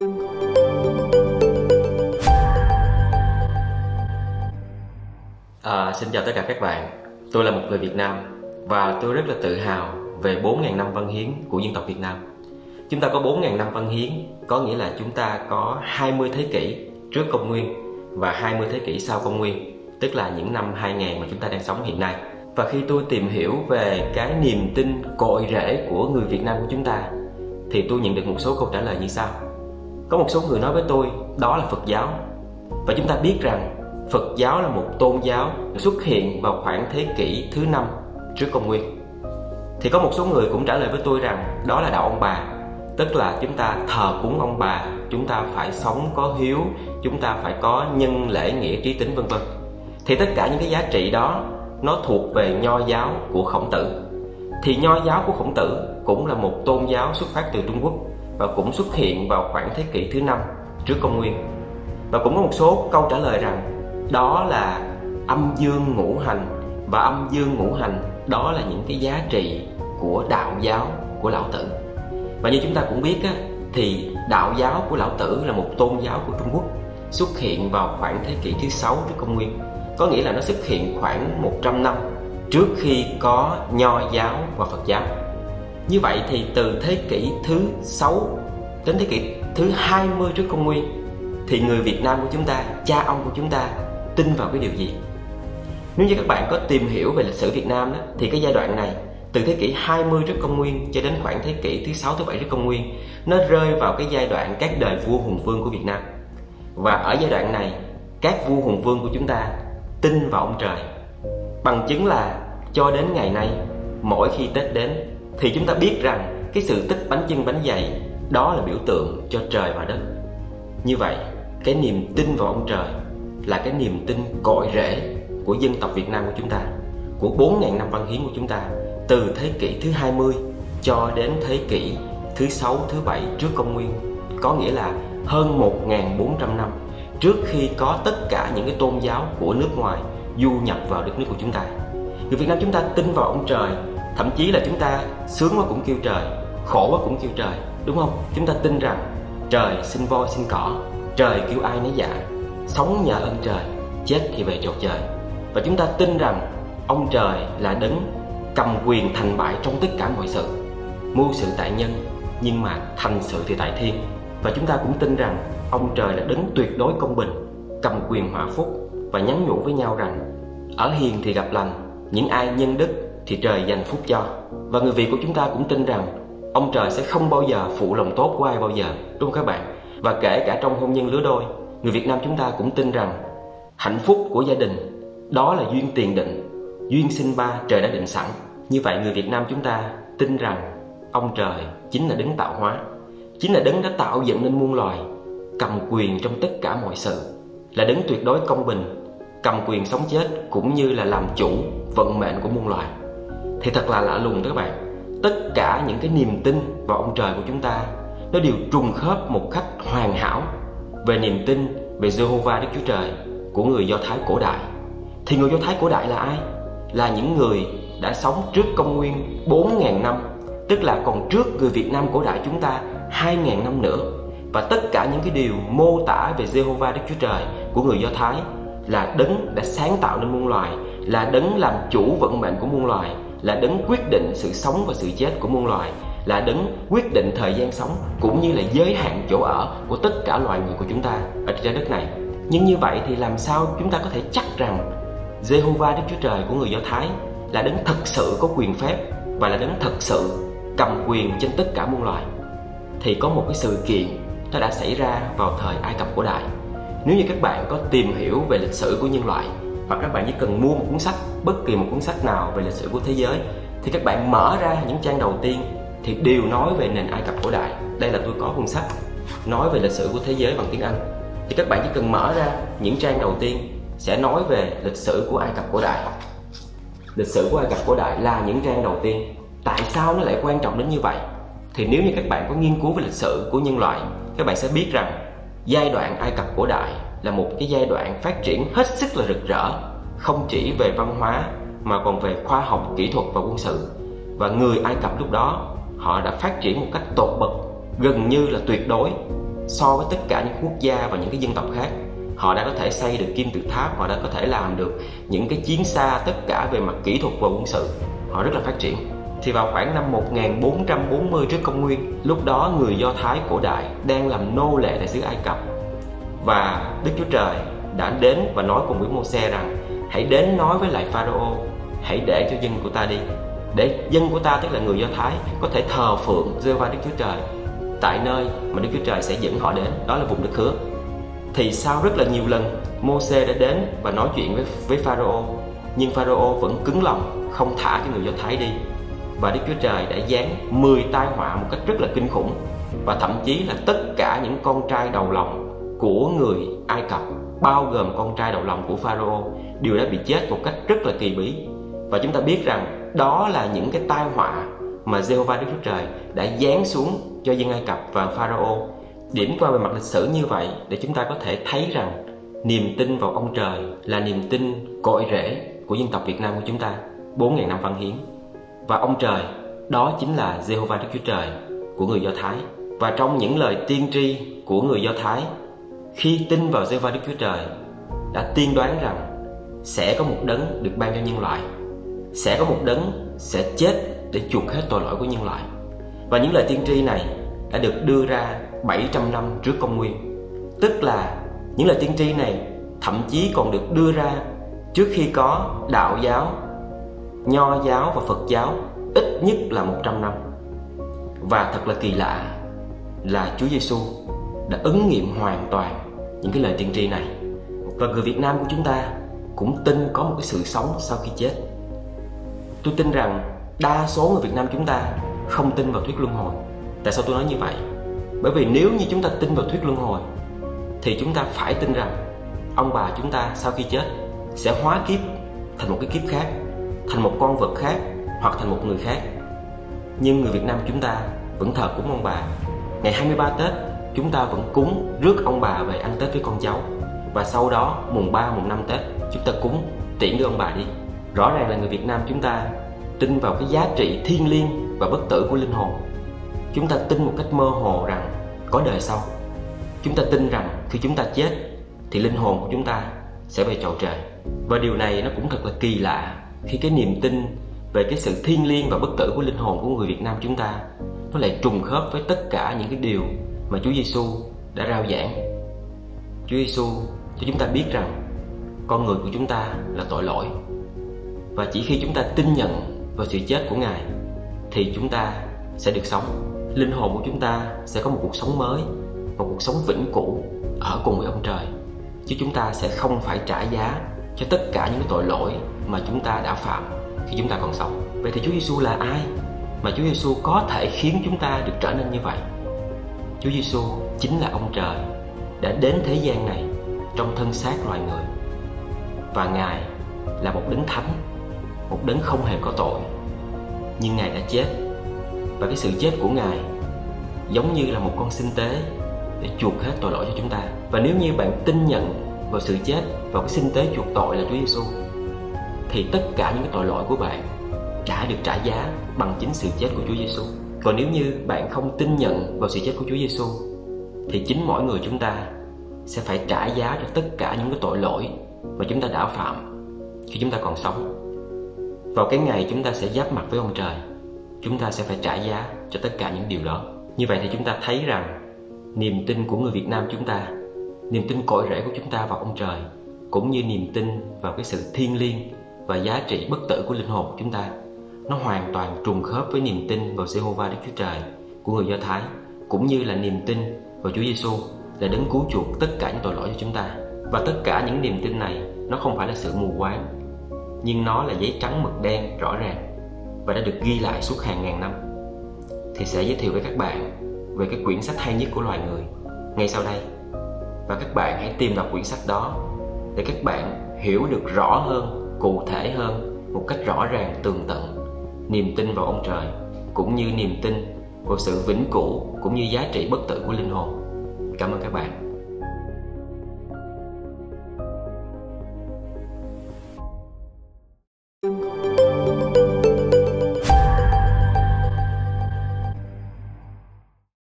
À, xin chào tất cả các bạn. Tôi là một người Việt Nam Và tôi rất là tự hào về 4.000 năm văn hiến của dân tộc Việt Nam. Chúng ta có 4.000 năm văn hiến Có nghĩa là chúng ta có 20 thế kỷ trước công nguyên Và 20 thế kỷ sau công nguyên Tức là những năm 2000 mà chúng ta đang sống hiện nay. Và khi tôi tìm hiểu về cái niềm tin cội rễ của người Việt Nam của chúng ta Thì tôi nhận được một số câu trả lời như sau. Có một số người nói với tôi đó là Phật giáo Và chúng ta biết rằng Phật giáo là một tôn giáo xuất hiện vào khoảng thế kỷ thứ năm trước công nguyên. Thì có một số người cũng trả lời với tôi rằng đó là đạo ông bà, tức là chúng ta thờ cúng ông bà, chúng ta phải sống có hiếu, chúng ta phải có nhân lễ nghĩa trí tính vân vân. Thì tất cả những cái giá trị đó nó thuộc về nho giáo của khổng tử. Thì nho giáo của khổng tử cũng là một tôn giáo xuất phát từ Trung Quốc và cũng xuất hiện vào khoảng thế kỷ thứ năm trước công nguyên. Và cũng có một số câu trả lời rằng đó là âm dương ngũ hành. Và âm dương ngũ hành đó là những cái giá trị của đạo giáo của lão tử. Và như chúng ta cũng biết á, thì đạo giáo của lão tử là một tôn giáo của trung quốc xuất hiện vào khoảng thế kỷ thứ sáu trước công nguyên. Có nghĩa là nó xuất hiện khoảng 100 năm trước khi có nho giáo và phật giáo như vậy thì từ thế kỷ thứ sáu đến thế kỷ thứ 20 trước công nguyên thì người Việt Nam của chúng ta, cha ông của chúng ta tin vào cái điều gì? Nếu như các bạn có tìm hiểu về lịch sử Việt Nam đó, thì cái giai đoạn này từ thế kỷ 20 trước công nguyên cho đến khoảng thế kỷ thứ 6 thứ 7 trước công nguyên nó rơi vào cái giai đoạn các đời vua hùng vương của Việt Nam. Và ở giai đoạn này các vua hùng vương của chúng ta tin vào ông trời bằng chứng là cho đến ngày nay mỗi khi Tết đến thì chúng ta biết rằng cái sự tích bánh chân bánh dày đó là biểu tượng cho trời và đất. Như vậy cái niềm tin vào ông trời là cái niềm tin cội rễ của dân tộc Việt Nam của chúng ta của 4.000 năm văn hiến của chúng ta từ thế kỷ thứ 20 cho đến thế kỷ thứ 6, thứ 7 trước công nguyên. Có nghĩa là hơn 1.400 năm trước khi có tất cả những cái tôn giáo của nước ngoài du nhập vào đất nước của chúng ta. Người Việt Nam chúng ta tin vào ông trời thậm chí là chúng ta sướng quá cũng kêu trời, khổ quá cũng kêu trời, đúng không? Chúng ta tin rằng trời sinh voi sinh cỏ, trời kêu ai nấy dạ sống nhờ ơn trời, chết thì về chầu trời. Và chúng ta tin rằng ông trời là đấng cầm quyền thành bại trong tất cả mọi sự, mưu sự tại nhân, nhưng mà thành sự thì tại thiên. Và chúng ta cũng tin rằng ông trời là đấng tuyệt đối công bình, cầm quyền hòa phúc và nhắn nhủ với nhau rằng, ở hiền thì gặp lành, những ai nhân đức thì trời dành phúc cho và người việt của chúng ta cũng tin rằng ông trời sẽ không bao giờ phụ lòng tốt của ai bao giờ đúng không các bạn và kể cả trong hôn nhân lứa đôi người Việt Nam chúng ta cũng tin rằng hạnh phúc của gia đình đó là duyên tiền định, duyên sinh ba trời đã định sẵn. Như vậy người Việt Nam chúng ta tin rằng ông trời chính là đấng tạo hóa, chính là đấng đã tạo dựng nên muôn loài, cầm quyền trong tất cả mọi sự, là đấng tuyệt đối công bình, cầm quyền sống chết cũng như là làm chủ vận mệnh của muôn loài. Thì thật là lạ lùng đó các bạn. Tất cả những cái niềm tin vào ông trời của chúng ta nó đều trùng khớp một cách hoàn hảo về niềm tin về Jehovah Đức Chúa Trời của người Do Thái cổ đại. Thì người Do Thái cổ đại là ai? Là những người đã sống trước công nguyên 4.000 năm, tức là còn trước người Việt Nam cổ đại chúng ta 2.000 năm nữa. Và tất cả những cái điều mô tả về Jehovah Đức Chúa Trời của người Do Thái là đấng đã sáng tạo nên muôn loài, là đấng làm chủ vận mệnh của muôn loài, là đấng quyết định sự sống và sự chết của muôn loài, là đấng quyết định thời gian sống cũng như là giới hạn chỗ ở của tất cả loài người của chúng ta ở trên trái đất này. Nhưng như vậy thì làm sao chúng ta có thể chắc rằng Jehovah Đức Chúa Trời của người Do Thái là đấng thật sự có quyền phép và là đấng thật sự cầm quyền trên tất cả muôn loài. Thì có một cái sự kiện nó đã xảy ra vào thời Ai Cập cổ đại. Nếu như các bạn có tìm hiểu về lịch sử của nhân loại hoặc các bạn chỉ cần mua một cuốn sách, bất kỳ một cuốn sách nào về lịch sử của thế giới thì các bạn mở ra những trang đầu tiên thì đều nói về nền Ai Cập cổ đại. Đây là tôi có cuốn sách nói về lịch sử của thế giới bằng tiếng Anh. Thì các bạn chỉ cần mở ra những trang đầu tiên sẽ nói về lịch sử của Ai Cập cổ đại. Lịch sử của Ai Cập cổ đại là những trang đầu tiên. Tại sao nó lại quan trọng đến như vậy? Thì nếu như các bạn có nghiên cứu về lịch sử của nhân loại, các bạn sẽ biết rằng giai đoạn Ai Cập cổ đại là một cái giai đoạn phát triển hết sức là rực rỡ, không chỉ về văn hóa mà còn về khoa học, kỹ thuật và quân sự. Và người Ai Cập lúc đó họ đã phát triển một cách tột bậc gần như là tuyệt đối so với tất cả những quốc gia và những cái dân tộc khác. Họ đã có thể xây được kim tự tháp họ đã có thể làm được những cái chiến xa tất cả về mặt kỹ thuật và quân sự. Họ rất là phát triển. Thì vào khoảng năm 1440 trước công nguyên lúc đó người Do Thái cổ đại đang làm nô lệ tại xứ Ai Cập và Đức Chúa Trời đã đến và nói cùng với Mô-se rằng, hãy đến nói với lại Pharaoh hãy để cho dân của ta đi. Để dân của ta, tức là người Do Thái, có thể thờ phượng dơ va Đức Chúa Trời tại nơi mà Đức Chúa Trời sẽ dẫn họ đến, đó là vùng đất hứa. Thì sau rất là nhiều lần, Mô-se đã đến và nói chuyện với với Pharaoh nhưng Pharaoh vẫn cứng lòng, không thả cho người Do Thái đi. Và Đức Chúa Trời đã giáng 10 tai họa một cách rất là kinh khủng, và thậm chí là tất cả những con trai đầu lòng của người Ai Cập, bao gồm con trai đầu lòng của Pharaoh đều đã bị chết một cách rất là kỳ bí. Và chúng ta biết rằng đó là những cái tai họa mà Jehovah Đức Chúa Trời đã giáng xuống cho dân Ai Cập và Pharaoh điểm qua về mặt lịch sử như vậy để chúng ta có thể thấy rằng niềm tin vào ông trời là niềm tin cội rễ của dân tộc Việt Nam của chúng ta 4.000 năm văn hiến. Và ông trời, đó chính là Jehovah Đức Chúa Trời của người Do Thái. Và trong những lời tiên tri của người Do Thái khi tin vào Jehovah Đức Chúa Trời, đã tiên đoán rằng sẽ có một đấng được ban cho nhân loại. Sẽ có một đấng sẽ chết để chuộc hết tội lỗi của nhân loại. Và những lời tiên tri này đã được đưa ra 700 năm trước công nguyên. Tức là những lời tiên tri này thậm chí còn được đưa ra trước khi có đạo giáo, nho giáo và phật giáo ít nhất là 100 năm. Và thật là kỳ lạ là Chúa Giêsu đã ứng nghiệm hoàn toàn những cái lời tiên tri này. Và người Việt Nam của chúng ta cũng tin có một cái sự sống sau khi chết. Tôi tin rằng đa số người Việt Nam chúng ta không tin vào thuyết luân hồi. Tại sao tôi nói như vậy? Bởi vì nếu như chúng ta tin vào thuyết luân hồi, thì chúng ta phải tin rằng ông bà chúng ta sau khi chết sẽ hóa kiếp thành một cái kiếp khác, thành một con vật khác hoặc thành một người khác. Nhưng người Việt Nam chúng ta vẫn thờ cúng ông bà. Ngày 23 Tết chúng ta vẫn cúng rước ông bà về ăn Tết với con cháu. Và sau đó, mùng 3 mùng 5 Tết, chúng ta cúng tiễn đưa ông bà đi. Rõ ràng là người Việt Nam chúng ta tin vào cái giá trị thiêng liêng và bất tử của linh hồn. Chúng ta tin một cách mơ hồ rằng có đời sau. Chúng ta tin rằng khi chúng ta chết, thì linh hồn của chúng ta sẽ về chầu trời. Và điều này nó cũng thật là kỳ lạ khi cái niềm tin về cái sự thiêng liêng và bất tử của linh hồn của người Việt Nam chúng ta, nó lại trùng khớp với tất cả những cái điều mà Chúa Giêsu đã rao giảng. Chúa Giêsu cho chúng ta biết rằng con người của chúng ta là tội lỗi và chỉ khi chúng ta tin nhận vào sự chết của Ngài thì chúng ta sẽ được sống. Linh hồn của chúng ta sẽ có một cuộc sống mới, một cuộc sống vĩnh cửu ở cùng với ông trời. Chứ chúng ta sẽ không phải trả giá cho tất cả những tội lỗi mà chúng ta đã phạm khi chúng ta còn sống. Vậy thì Chúa Giêsu là ai mà Chúa Giêsu có thể khiến chúng ta được trở nên như vậy? Chúa Giêsu chính là ông trời đã đến thế gian này trong thân xác loài người và Ngài là một đấng thánh, một đấng không hề có tội. Nhưng Ngài đã chết và cái sự chết của Ngài giống như là một con sinh tế để chuộc hết tội lỗi cho chúng ta. Và nếu như bạn tin nhận vào sự chết và cái sinh tế chuộc tội là Chúa Giêsu thì tất cả những cái tội lỗi của bạn đã được trả giá bằng chính sự chết của Chúa Giêsu. Còn nếu như bạn không tin nhận vào sự chết của Chúa Giêsu thì chính mỗi người chúng ta sẽ phải trả giá cho tất cả những cái tội lỗi mà chúng ta đã phạm khi chúng ta còn sống. Vào cái ngày chúng ta sẽ giáp mặt với ông trời, chúng ta sẽ phải trả giá cho tất cả những điều đó. Như vậy thì chúng ta thấy rằng niềm tin của người Việt Nam chúng ta, niềm tin cội rễ của chúng ta vào ông trời cũng như niềm tin vào cái sự thiêng liêng và giá trị bất tử của linh hồn của chúng ta nó hoàn toàn trùng khớp với niềm tin vào Jehovah Đức Chúa Trời, của người Do Thái, cũng như là niềm tin vào Chúa Giêsu là đấng cứu chuộc tất cả những tội lỗi cho chúng ta. Và tất cả những niềm tin này, nó không phải là sự mù quáng, nhưng nó là giấy trắng mực đen rõ ràng và đã được ghi lại suốt hàng ngàn năm. Thì sẽ giới thiệu với các bạn về cái quyển sách hay nhất của loài người ngay sau đây. Và các bạn hãy tìm đọc quyển sách đó để các bạn hiểu được rõ hơn, cụ thể hơn một cách rõ ràng, tường tận niềm tin vào ông trời, cũng như niềm tin vào sự vĩnh cửu cũng như giá trị bất tử của linh hồn. Cảm ơn các bạn.